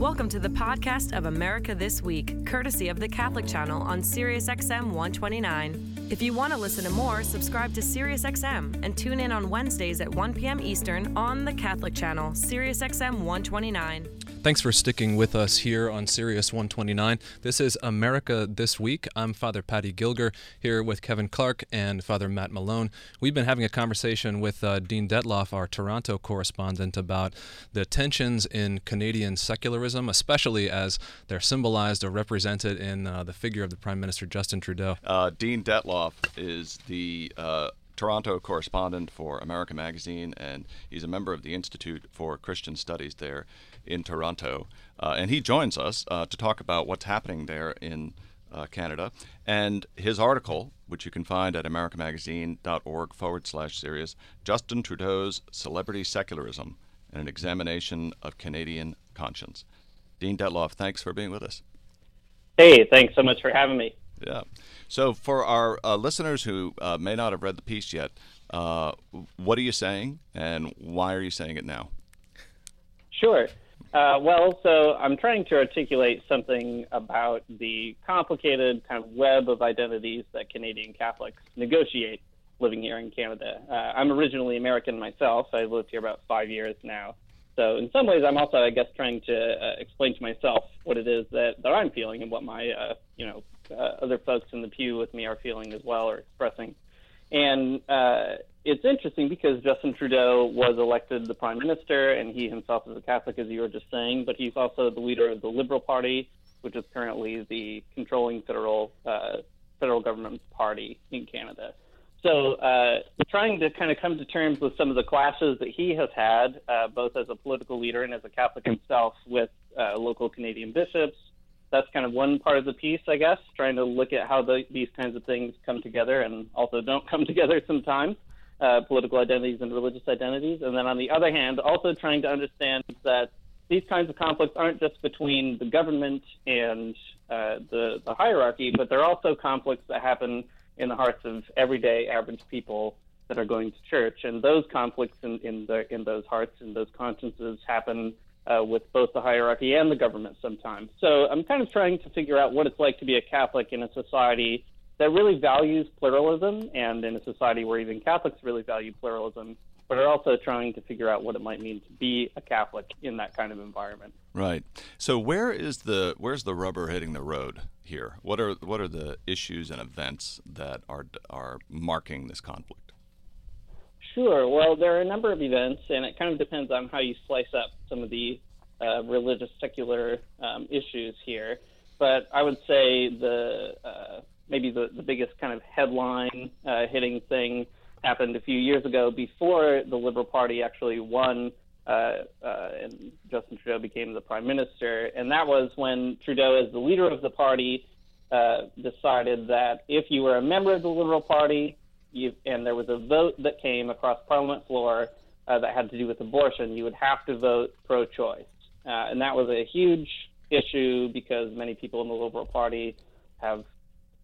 Welcome to the podcast of America This Week, courtesy of the Catholic Channel on SiriusXM 129. If you want to listen to more, subscribe to SiriusXM and tune in on Wednesdays at 1 p.m. Eastern on the Catholic Channel, SiriusXM 129. Thanks for sticking with us here on Sirius 129. This is America This Week. I'm Father Paddy Gilger here with Kevin Clarke and Father Matt Malone. We've been having a conversation with uh, Dean Dettloff, our Toronto correspondent, about the tensions in Canadian secularism, especially as they're symbolized or represented in uh, the figure of the Prime Minister Justin Trudeau. Uh, Dean Dettloff is the uh, Toronto correspondent for America Magazine, and he's a member of the Institute for Christian Studies there in Toronto. Uh, and he joins us uh, to talk about what's happening there in uh, Canada. And his article, which you can find at americamagazine.org forward slash series, Justin Trudeau's Celebrity Secularism and an Examination of Canadian Conscience. Dean Dettloff, thanks for being with us. Hey, thanks so much for having me. Yeah. So, for our uh, listeners who uh, may not have read the piece yet, uh, what are you saying and why are you saying it now? Sure. Uh, well, so I'm trying to articulate something about the complicated kind of web of identities that Canadian Catholics negotiate living here in Canada. Uh, I'm originally American myself. I've lived here about five years now. So in some ways, I'm also, I guess, trying to uh, explain to myself what it is that, that I'm feeling and what my, uh, you know, uh, other folks in the pew with me are feeling as well or expressing. And uh, it's interesting because Justin Trudeau was elected the prime minister, and he himself is a Catholic, as you were just saying, but he's also the leader of the Liberal Party, which is currently the controlling federal uh, federal government party in Canada. So, uh, trying to kind of come to terms with some of the clashes that he has had, uh, both as a political leader and as a Catholic himself, with uh, local Canadian bishops, that's kind of one part of the piece, I guess, trying to look at how the, these kinds of things come together and also don't come together sometimes, uh, political identities and religious identities. And then on the other hand, also trying to understand that these kinds of conflicts aren't just between the government and uh, the, the hierarchy, but they're also conflicts that happen in the hearts of everyday average people that are going to church. And those conflicts in, in, the, in those hearts and those consciences happen uh, with both the hierarchy and the government sometimes. So I'm kind of trying to figure out what it's like to be a Catholic in a society that really values pluralism and in a society where even Catholics really value pluralism, but are also trying to figure out what it might mean to be a Catholic in that kind of environment. Right. So where is the where's the rubber hitting the road here? What are what are the issues and events that are are marking this conflict? Sure. Well, there are a number of events, and it kind of depends on how you slice up some of the uh, religious secular um, issues here. But I would say the uh, maybe the, the biggest kind of headline uh, hitting thing happened a few years ago before the Liberal Party actually won uh, uh, and Justin Trudeau became the prime minister. And that was when Trudeau, as the leader of the party, uh, decided that if you were a member of the Liberal Party, you, and there was a vote that came across Parliament floor uh, that had to do with abortion, you would have to vote pro-choice, uh, and that was a huge issue because many people in the Liberal Party have,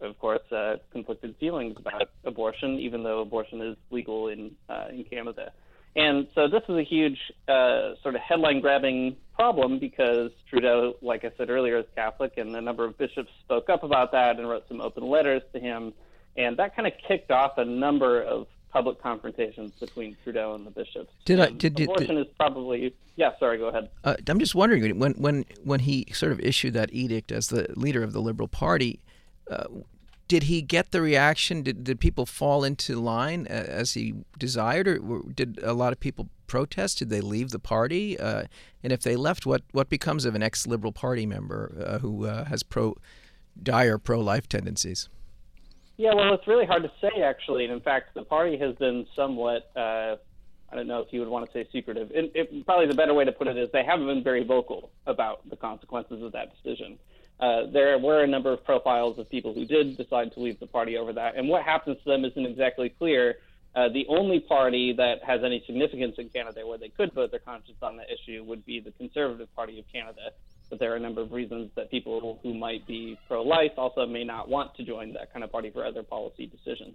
of course, uh, conflicted feelings about abortion, even though abortion is legal in uh, in Canada. And so this is a huge uh, sort of headline-grabbing problem because Trudeau, like I said earlier, is Catholic, and a number of bishops spoke up about that and wrote some open letters to him and that kind of kicked off a number of public confrontations between Trudeau and the bishops. Did I? Did, did abortion did, is probably yeah. Sorry, go ahead. Uh, I'm just wondering when when when he sort of issued that edict as the leader of the Liberal Party. Uh, did he get the reaction? Did, did people fall into line as he desired, or did a lot of people protest? Did they leave the party? Uh, and if they left, what, what becomes of an ex-Liberal Party member uh, who uh, has pro dire pro-life tendencies? Yeah, well, it's really hard to say actually, and in fact, the party has been somewhat. Uh, I don't know if you would want to say secretive. It, it, probably the better way to put it is they haven't been very vocal about the consequences of that decision. Uh, there were a number of profiles of people who did decide to leave the party over that, and what happens to them isn't exactly clear. Uh, the only party that has any significance in Canada where they could vote their conscience on the issue would be the Conservative Party of Canada, but there are a number of reasons that people who might be pro-life also may not want to join that kind of party for other policy decisions.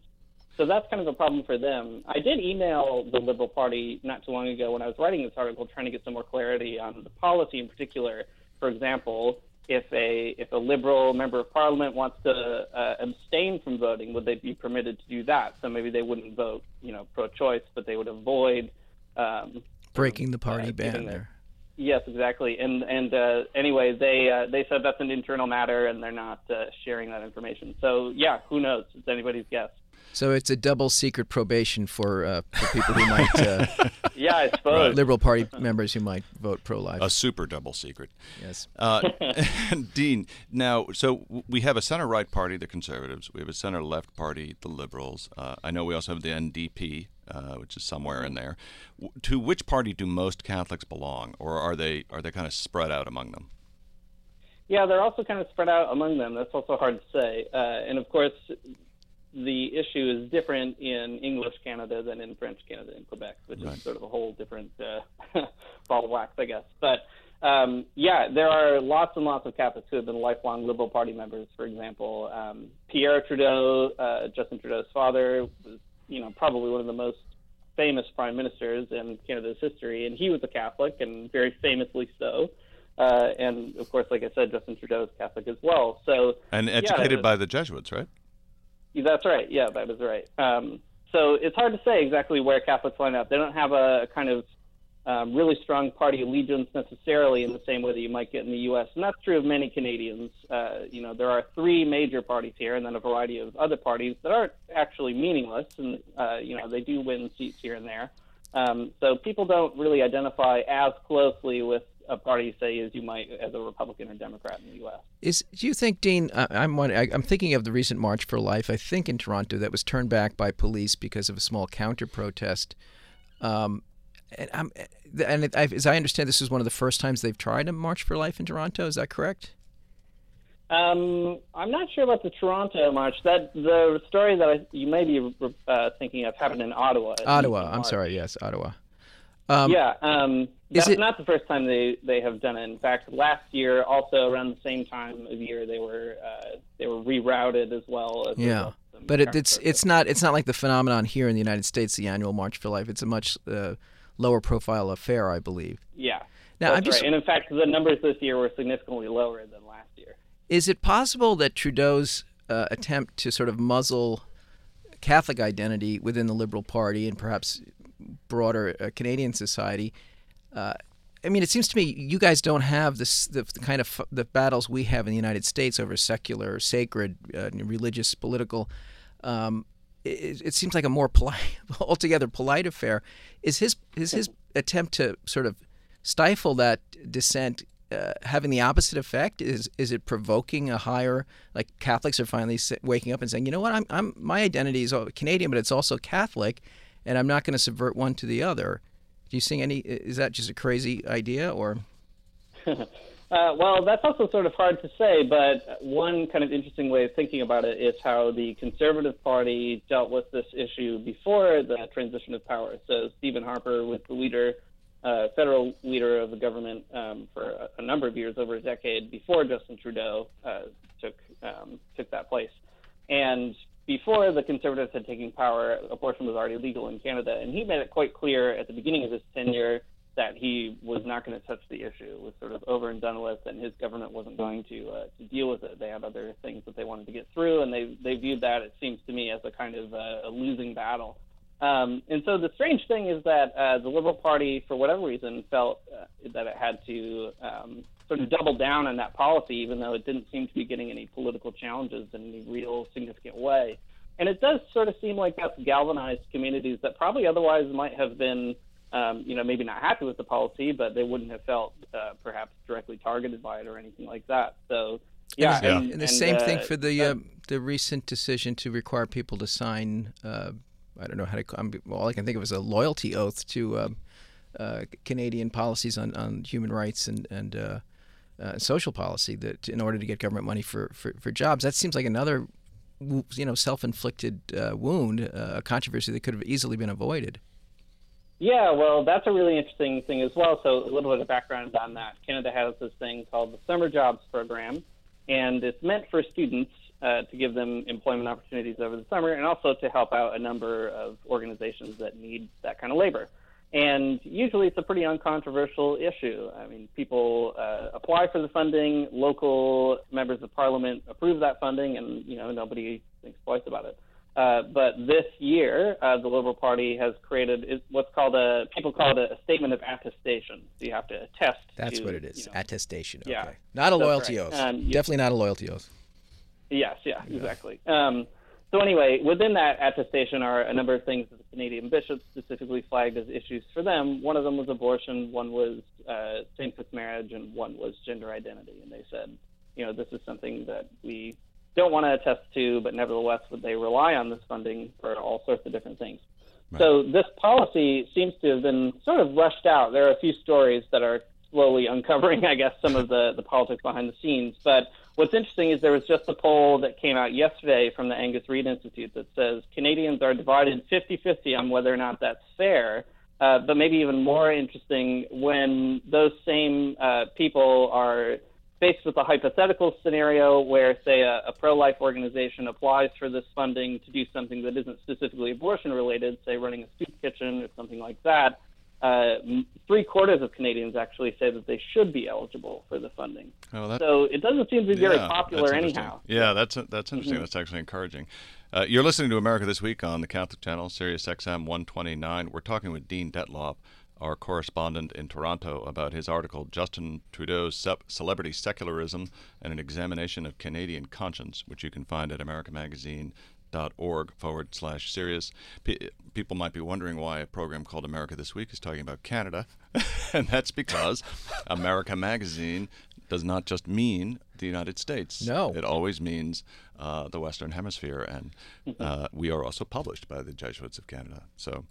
So that's kind of a problem for them. I did email the Liberal Party not too long ago when I was writing this article, trying to get some more clarity on the policy in particular. for example, if a if a liberal member of parliament wants to uh, abstain from voting, would they be permitted to do that? So maybe they wouldn't vote, you know, pro-choice, but they would avoid um, breaking the party uh, ban there. Yes, exactly. And and uh, anyway, they uh, they said that's an internal matter, and they're not uh, sharing that information. So yeah, who knows? It's anybody's guess. So it's a double secret probation for, uh, for people who might. Uh, yeah, I suppose. Right. Liberal Party members who might vote pro-life. A super double secret. Yes. Uh, Dean, now, so we have a center-right party, the Conservatives. We have a center-left party, the Liberals. Uh, I know we also have the NDP, uh, which is somewhere in there. W- to which party do most Catholics belong, or are they are they kind of spread out among them? Yeah, they're also kind of spread out among them. That's also hard to say. Uh, and of course, the issue is different in English Canada than in French Canada in Quebec, which right. is sort of a whole different uh, ball of wax, I guess. But um, yeah, there are lots and lots of Catholics who have been lifelong Liberal Party members. For example, um, Pierre Trudeau, uh, Justin Trudeau's father, was you know probably one of the most famous prime ministers in Canada's history, and he was a Catholic and very famously so. Uh, and of course, like I said, Justin Trudeau is Catholic as well. So and educated yeah, by the Jesuits, right? That's right. Yeah, that is right. Um, so it's hard to say exactly where Catholics line up. They don't have a kind of um, really strong party allegiance necessarily in the same way that you might get in the U.S. And that's true of many Canadians. Uh, you know, there are three major parties here, and then a variety of other parties that aren't actually meaningless, and uh, you know they do win seats here and there. Um, so people don't really identify as closely with a party, say, as you might as a Republican or Democrat in the U.S. Is do you think, Dean? I'm I, am thinking of the recent March for Life. I think in Toronto that was turned back by police because of a small counter protest. Um, and, I'm, and it, as I understand, this is one of the first times they've tried a March for Life in Toronto. Is that correct? Um, I'm not sure about the Toronto march. That the story that I, you may be uh, thinking of happened in Ottawa. Ottawa. I'm sorry. Yes, Ottawa. Um, yeah, um, that's it, not the first time they, they have done it. In fact, last year, also around the same time of year, they were uh, they were rerouted as well. As yeah, but it, it's it's not it's not like the phenomenon here in the United States, the annual March for Life. It's a much uh, lower profile affair, I believe. Yeah, now, that's just, right. And in fact, the numbers this year were significantly lower than last year. Is it possible that Trudeau's uh, attempt to sort of muzzle Catholic identity within the Liberal Party and perhaps broader uh, Canadian society. Uh, I mean, it seems to me you guys don't have this the, the, kind of the battles we have in the United States over secular, sacred, uh, religious, political. Um, it, it, seems like a more polite, altogether polite affair. Is his is his attempt to sort of stifle that dissent uh, having the opposite effect? Is is it provoking a higher like Catholics are finally waking up and saying, you know what, I'm I'm my identity is Canadian, but it's also Catholic, and I'm not going to subvert one to the other. Do you see any? Is that just a crazy idea, or? uh, well, that's also sort of hard to say, but one kind of interesting way of thinking about it is how the Conservative Party dealt with this issue before the transition of power. So Stephen Harper was the leader, uh, federal leader of the government um, for a, a, number of years, over a decade before Justin Trudeau uh, took um, took that place. And before the Conservatives had taken power, abortion was already legal in Canada, and he made it quite clear at the beginning of his tenure that he was not going to touch the issue. It was sort of over and done with, and his government wasn't going to uh, to deal with it. They had other things that they wanted to get through, and they they viewed that, it seems to me, as a kind of uh, a losing battle. Um, and so the strange thing is that uh, the Liberal Party, for whatever reason, felt uh, that it had to um, sort of double down on that policy, even though it didn't seem to be getting any political challenges in any real significant way. And it does sort of seem like that's galvanized communities that probably otherwise might have been, um, you know, maybe not happy with the policy, but they wouldn't have felt uh, perhaps directly targeted by it or anything like that. So, yeah. And, and, and the and, same uh, thing for the uh, the recent decision to require people to sign. Uh, I don't know how to. I'm, all I can think of is a loyalty oath to um, uh, Canadian policies on, on human rights and and uh, uh, social policy that in order to get government money for, for, for jobs. That seems like another, you know, self-inflicted uh, wound, uh, a controversy that could have easily been avoided. Yeah, well, that's a really interesting thing as well. So a little bit of background on that. Canada has this thing called the Summer Jobs Program, and it's meant for students uh, to give them employment opportunities over the summer and also to help out a number of organizations that need that kind of labor. And usually it's a pretty uncontroversial issue. I mean, people uh, apply for the funding, local members of parliament approve that funding, and you know nobody thinks twice about it. Uh, but this year, uh, the Liberal Party has created what's called a people call it a, statement of attestation. So you have to attest. That's to, what it is. You know, attestation. Okay. Yeah, not a loyalty oath. Um, Definitely not a loyalty oath. Yes. Yeah. Exactly. Um, so anyway, within that attestation are a number of things that the Canadian bishops specifically flagged as issues for them. One of them was abortion, one was uh, same-sex marriage, and one was gender identity. And they said, you know, this is something that we don't want to attest to, but nevertheless, would they rely on this funding for all sorts of different things. Right. So this policy seems to have been sort of rushed out. There are a few stories that are slowly uncovering, I guess, some of the, the politics behind the scenes. But what's interesting is there was just a poll that came out yesterday from the Angus Reid Institute that says Canadians are divided 50 50 on whether or not that's fair. Uh, but maybe even more interesting when those same uh, people are faced with a hypothetical scenario where, say, a, a pro life organization applies for this funding to do something that isn't specifically abortion related, say running a soup kitchen or something like that uh, three quarters of Canadians actually say that they should be eligible for the funding. Oh, so it doesn't seem to be very popular anyhow. Yeah, that's that's interesting. Mm-hmm. That's actually encouraging. Uh, you're listening to America This Week on the Catholic Channel, Sirius XM 129. We're talking with Dean Dettloff, our correspondent in Toronto, about his article "Justin Trudeau's Celebrity Secularism and an Examination of Canadian Conscience," which you can find at America Magazine org forward slash serious. P- people might be wondering why a program called America This Week is talking about Canada, and that's because America Magazine does not just mean the United States. No. It always means uh, the Western Hemisphere, and uh, we are also published by the Jesuits of Canada. So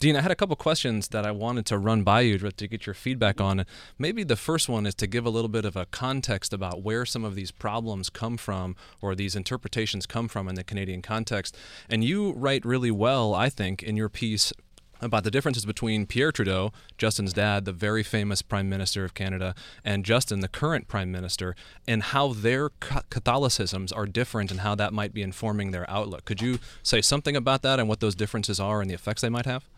Dean, I had a couple questions that I wanted to run by you to get your feedback on. Maybe the first one is to give a little bit of a context about where some of these problems come from or these interpretations come from in the Canadian context. And you write really well, I think, in your piece about the differences between Pierre Trudeau, Justin's dad, the very famous Prime Minister of Canada, and Justin, the current Prime Minister, and how their Catholicisms are different and how that might be informing their outlook. Could you say something about that and what those differences are and the effects they might have?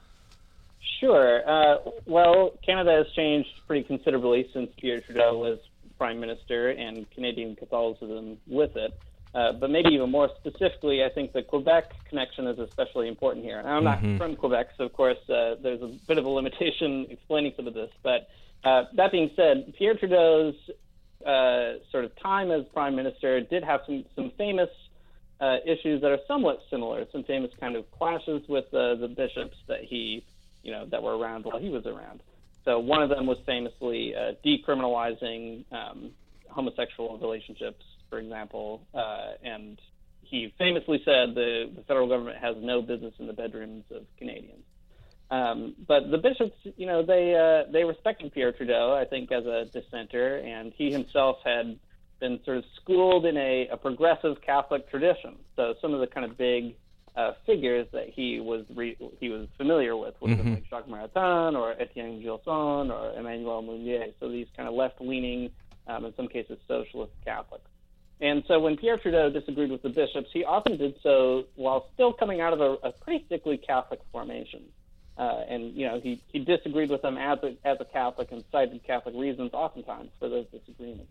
Sure. Uh, well, Canada has changed pretty considerably since Pierre Trudeau was prime minister and Canadian Catholicism with it. Uh, but maybe even more specifically, I think the Quebec connection is especially important here. I'm not mm-hmm. from Quebec, so of course uh, there's a bit of a limitation explaining some of this. But uh, that being said, Pierre Trudeau's uh, sort of time as prime minister did have some some famous uh, issues that are somewhat similar, some famous kind of clashes with the bishops that he you know that were around while he was around. So one of them was famously uh, decriminalizing um, homosexual relationships, for example, uh, and he famously said the, the federal government has no business in the bedrooms of Canadians. Um, but the bishops, you know, they uh, they respected Pierre Trudeau, I think, as a dissenter, and he himself had been sort of schooled in a, a progressive Catholic tradition. So some of the kind of big uh, figures that he was re- he was familiar with, whether mm-hmm. like Jacques Maritain or Etienne Gilson or Emmanuel Mounier. So these kind of left-leaning, um, in some cases, socialist Catholics. And so when Pierre Trudeau disagreed with the bishops, he often did so while still coming out of a, a pretty thickly Catholic formation. Uh, and you know he, he disagreed with them as a, as a Catholic and cited Catholic reasons oftentimes for those disagreements.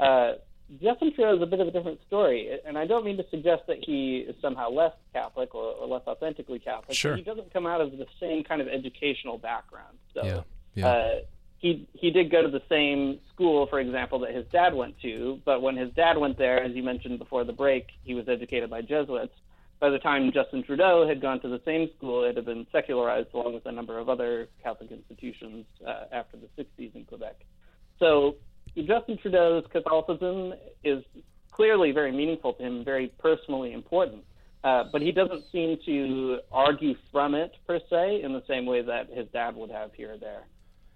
Uh, Justin Trudeau is a bit of a different story, and I don't mean to suggest that he is somehow less Catholic or, or less authentically Catholic. Sure. He doesn't come out of the same kind of educational background. So, yeah. Yeah. Uh, he he did go to the same school, for example, that his dad went to. But when his dad went there, as you mentioned before the break, he was educated by Jesuits. By the time Justin Trudeau had gone to the same school, it had been secularized along with a number of other Catholic institutions uh, after the 60s in Quebec. So Justin Trudeau's Catholicism is clearly very meaningful to him, very personally important. Uh, but he doesn't seem to argue from it per se in the same way that his dad would have here or there.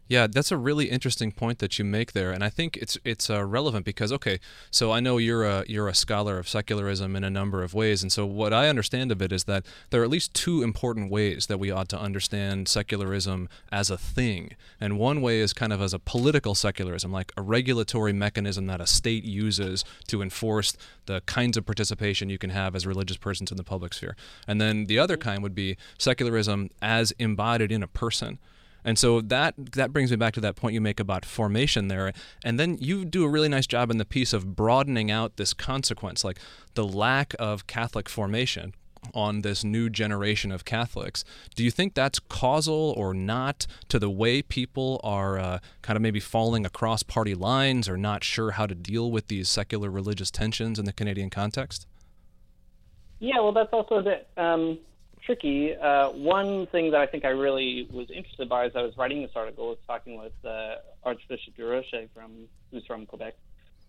Yeah, that's a really interesting point that you make there, and I think it's it's uh, relevant because okay, so I know you're a you're a scholar of secularism in a number of ways, and so what I understand of it is that there are at least two important ways that we ought to understand secularism as a thing, and one way is kind of as a political secularism, like a regulatory mechanism that a state uses to enforce the kinds of participation you can have as religious persons in the public sphere, and then the other kind would be secularism as embodied in a person And so that that brings me back to that point you make about formation there. And then you do a really nice job in the piece of broadening out this consequence, like the lack of Catholic formation on this new generation of Catholics. Do you think that's causal or not to the way people are uh, kind of maybe falling across party lines or not sure how to deal with these secular religious tensions in the Canadian context? Yeah, well, that's also bit um, tricky. Uh, one thing that I think I really was interested by as I was writing this article was talking with uh, Archbishop Durocher from who's from Quebec,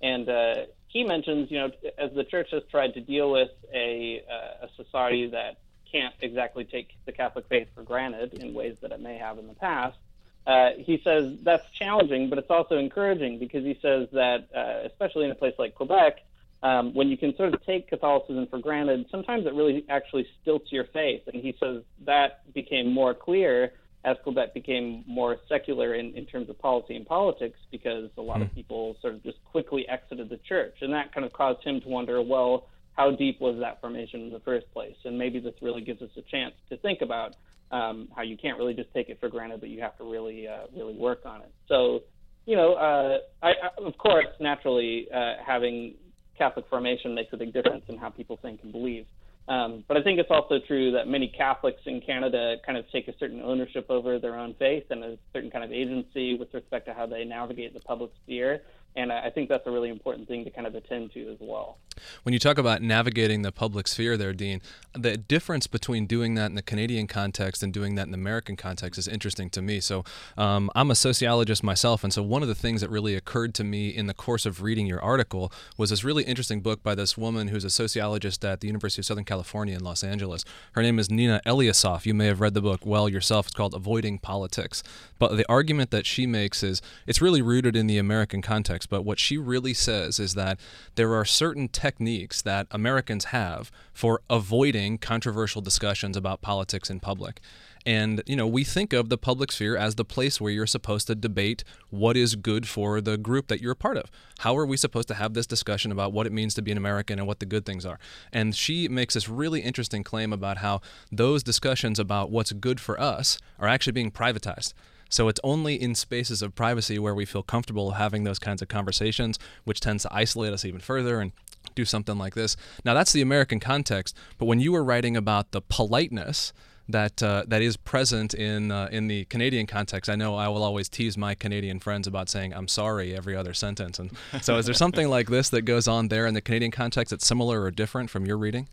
and uh, he mentions, you know, as the church has tried to deal with a, uh, a society that can't exactly take the Catholic faith for granted in ways that it may have in the past, uh, he says that's challenging, but it's also encouraging because he says that, uh, especially in a place like Quebec, um, when you can sort of take Catholicism for granted, sometimes it really actually stilts your faith. And he says that became more clear as Quebec became more secular in, in terms of policy and politics because a lot mm. of hmm. people sort of just quickly exited the church. And that kind of caused him to wonder, well, how deep was that formation in the first place? And maybe this really gives us a chance to think about um, how you can't really just take it for granted, but you have to really, uh, really work on it. So, you know, uh, I, I, of course, naturally, uh, having Catholic formation makes a big difference in how people think and believe. Um, but I think it's also true that many Catholics in Canada kind of take a certain ownership over their own faith and a certain kind of agency with respect to how they navigate the public sphere. And I think that's a really important thing to kind of attend to as well. When you talk about navigating the public sphere there, Dean, the difference between doing that in the Canadian context and doing that in the American context is interesting to me. So um, I'm a sociologist myself, and so one of the things that really occurred to me in the course of reading your article was this really interesting book by this woman who's a sociologist at the University of Southern California in Los Angeles. Her name is Nina Eliasoph. You may have read the book well yourself. It's called Avoiding Politics. But the argument that she makes is it's really rooted in the American context but what she really says is that there are certain techniques that Americans have for avoiding controversial discussions about politics in public. And, you know, we think of the public sphere as the place where you're supposed to debate what is good for the group that you're a part of. How are we supposed to have this discussion about what it means to be an American and what the good things are? And she makes this really interesting claim about how those discussions about what's good for us are actually being privatized. So it's only in spaces of privacy where we feel comfortable having those kinds of conversations, which tends to isolate us even further and do something like this. Now that's the American context, but when you were writing about the politeness that uh, that is present in uh, in the Canadian context. I know I will always tease my Canadian friends about saying "I'm sorry" every other sentence, and so is there something like this that goes on there in the Canadian context that's similar or different from your reading?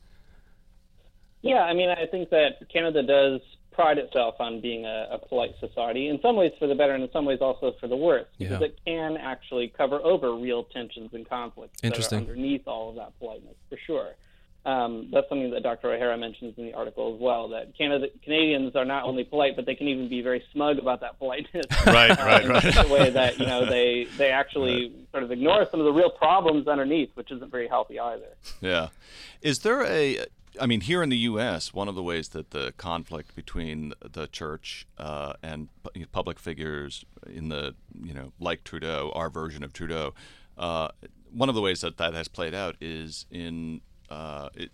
Yeah, I mean, I think that Canada does pride itself on being a, a, polite society, in some ways for the better, and in some ways also for the worse, because it can actually cover over real tensions and conflicts that are underneath all of that politeness, for sure. Um, that's something that Dr. O'Hara mentions in the article as well. That Canada, Canadians are not only polite, but they can even be very smug about that politeness. right, um, right, right. In a way that you know they they actually right. sort of ignore some of the real problems underneath, which isn't very healthy either. Yeah, is there a I mean, here in the U.S., one of the ways that the conflict between the church uh, and public figures in the, you know, like Trudeau, our version of Trudeau, uh, one of the ways that that has played out is in, uh, it,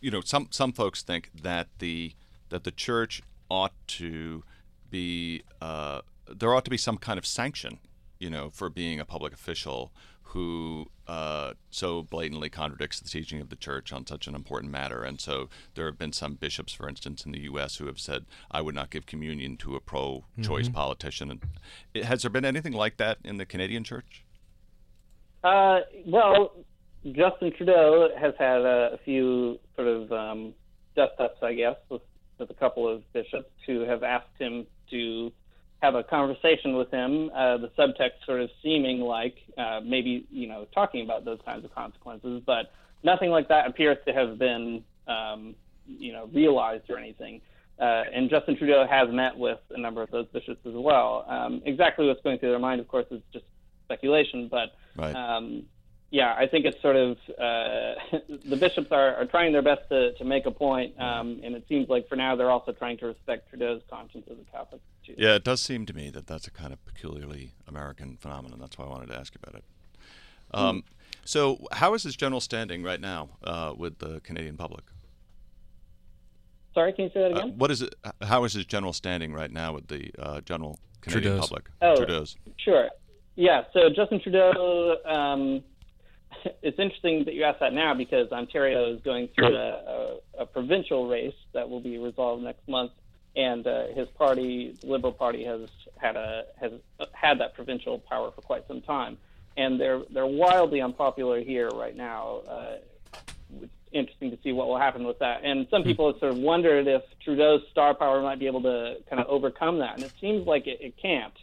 you know, some some folks think that the that the church ought to be uh, there ought to be some kind of sanction, you know, for being a public official who uh, so blatantly contradicts the teaching of the church on such an important matter. And so there have been some bishops, for instance, in the U.S., who have said, I would not give communion to a pro choice mm-hmm. politician. And has there been anything like that in the Canadian church? Uh, well, Justin Trudeau has had a, a few sort of um, dust ups, I guess, with, with a couple of bishops who have asked him to have a conversation with him, uh, the subtext sort of seeming like uh, maybe you know talking about those kinds of consequences, but nothing like that appears to have been um, you know realized or anything. Uh, and Justin Trudeau has met with a number of those bishops as well. Um, exactly what's going through their mind, of course, is just speculation, but right. um, yeah, I think it's sort of uh, the bishops are, are trying their best to, to make a point, um, and it seems like for now they're also trying to respect Trudeau's conscience as a Catholic. Too. Yeah, it does seem to me that that's a kind of peculiarly American phenomenon. That's why I wanted to ask you about it. Um, mm. So, how is his general standing right now uh, with the Canadian public? Sorry, can you say that Uh, again? what is it? How is his general standing right now with the uh, general Canadian Trudeau's. public? Oh. Trudeau's. Sure. Yeah. So Justin Trudeau. Um, it's interesting that you ask that now because Ontario is going through a, a, a provincial race that will be resolved next month, and uh, his party, the Liberal Party, has had a has had that provincial power for quite some time, and they're they're wildly unpopular here right now. Uh, it's interesting to see what will happen with that. And some people have sort of wondered if Trudeau's star power might be able to kind of overcome that, and it seems like it, it can't.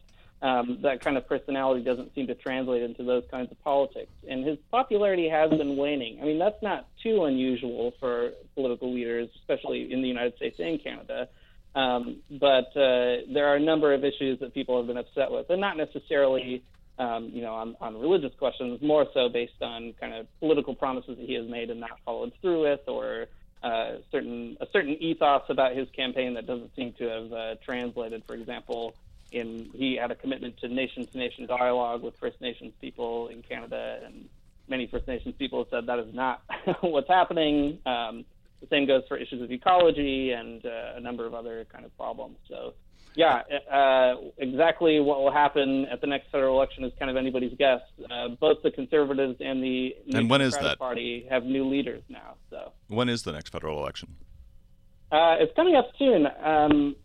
Um, that kind of personality doesn't seem to translate into those kinds of politics. And his popularity has been waning. I mean, that's not too unusual for political leaders, especially in the United States and Canada. Um, but uh, there are a number of issues that people have been upset with, and not necessarily, um, you know, on, on religious questions, more so based on kind of political promises that he has made and not followed through with, or uh, certain a certain ethos about his campaign that doesn't seem to have uh, translated. For example, in he had a commitment to nation-to-nation dialogue with First Nations people in Canada, and many First Nations people have said that is not what's happening. Um, the same goes for issues of ecology and uh, a number of other kind of problems. So, yeah, uh, exactly what will happen at the next federal election is kind of anybody's guess. Uh, both the Conservatives and the New And when is that? Party have new leaders now. So. When is the next federal election? Uh, it's coming up soon. Um,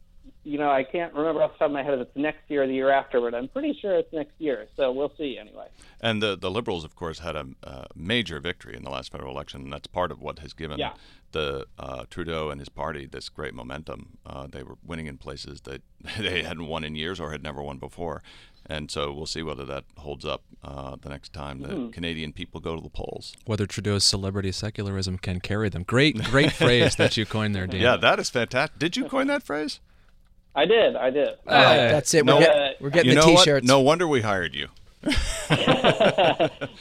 you know, I can't remember off the top of my head if it's next year or the year after, but I'm pretty sure it's next year. So we'll see anyway. And the the Liberals, of course, had a uh, major victory in the last federal election, and that's part of what has given Yeah. the uh, Trudeau and his party this great momentum. Uh, they were winning in places that they hadn't won in years or had never won before, and so we'll see whether that holds up uh, the next time the Canadian people go to the polls. Whether Trudeau's celebrity secularism can carry them. Great, great phrase that you coined there, Dean. Yeah, that is fantastic. Did you coin that phrase? I did. I did. All right, that's it. We're, No- get- we're getting you the know T-shirts. what? No wonder we hired you.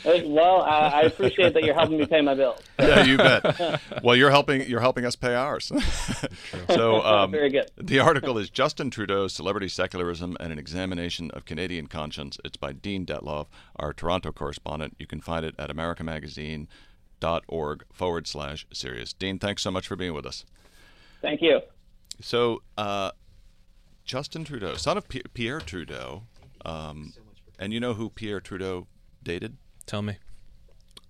Well, uh, I appreciate that you're helping me pay my bills. yeah, you bet. Well, you're helping you're helping us pay ours. so um, Very good. The article is Justin Trudeau, Celebrity Secularism and an Examination of Canadian Conscience. It's by Dean Dettloff, our Toronto correspondent. You can find it at americamagazine.org forward slash serious. Dean, thanks so much for being with us. Thank you. So, uh, Justin Trudeau, son of P- Pierre Trudeau, um, and you know who Pierre Trudeau dated? Tell me.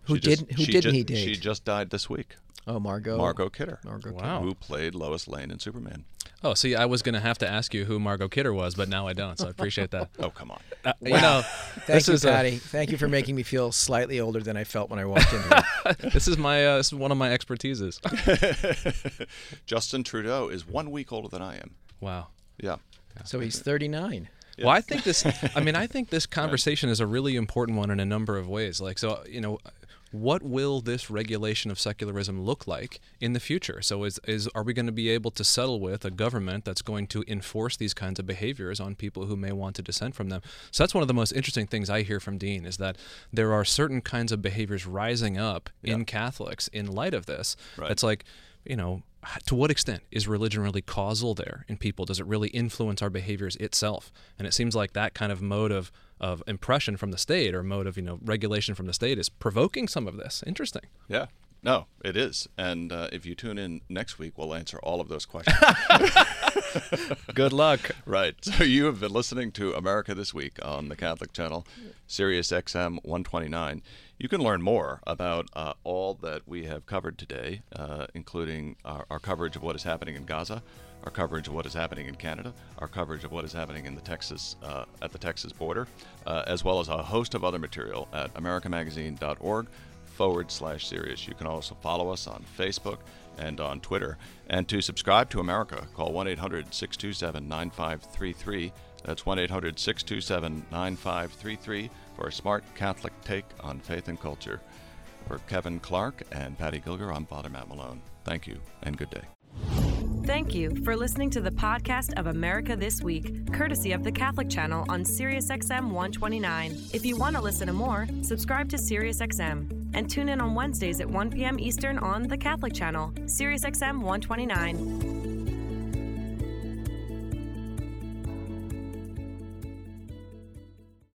Who She didn't? Who didn't ju- he date? She just died this week. oh, Margot. Margot Kidder, Margot. Wow. who played Lois Lane in Superman. Oh, see, I was going to have to ask you who Margot Kidder was, but now I don't, so I appreciate that. Oh, come on. Uh, You know, Thank this you, is a- Thank you for making me feel slightly older than I felt when I walked in here. this is my uh, this is one of my expertises. Justin Trudeau is one week older than I am. wow. Yeah. so he's 39. Well, I think this. I mean, I think this conversation is a really important one in a number of ways. Like, so you know, what will this regulation of secularism look like in the future? So, is is are we going to be able to settle with a government that's going to enforce these kinds of behaviors on people who may want to dissent from them? So that's one of the most interesting things I hear from Dean is that there are certain kinds of behaviors rising up in Catholics in light of this. Right. That's like, you know, to what extent is religion really causal there in people? Does it really influence our behaviors itself? And it seems like that kind of mode of, of impression from the state or mode of you know regulation from the state is provoking some of this. Interesting. Yeah. No, it is. And uh, if you tune in next week, we'll answer all of those questions. Good luck. right. So you have been listening to America This Week on the Catholic Channel, Sirius XM 129. You can learn more about uh, all that we have covered today, uh, including our, our coverage of what is happening in Gaza, our coverage of what is happening in Canada, our coverage of what is happening in the Texas uh, at the Texas border, uh, as well as a host of other material at americamagazine.org forward slash serious. You can also follow us on Facebook and on Twitter. And to subscribe to America, call 1 800 627 9533. That's 1 800 627 9533 for a smart Catholic take on faith and culture. For Kevin Clarke and Paddy Gilger, I'm Father Matt Malone. Thank you and good day. Thank you for listening to the podcast of America This Week, courtesy of the Catholic Channel on SiriusXM 129. If you want to listen to more, subscribe to SiriusXM and tune in on Wednesdays at 1 p.m. Eastern on the Catholic Channel, SiriusXM 129.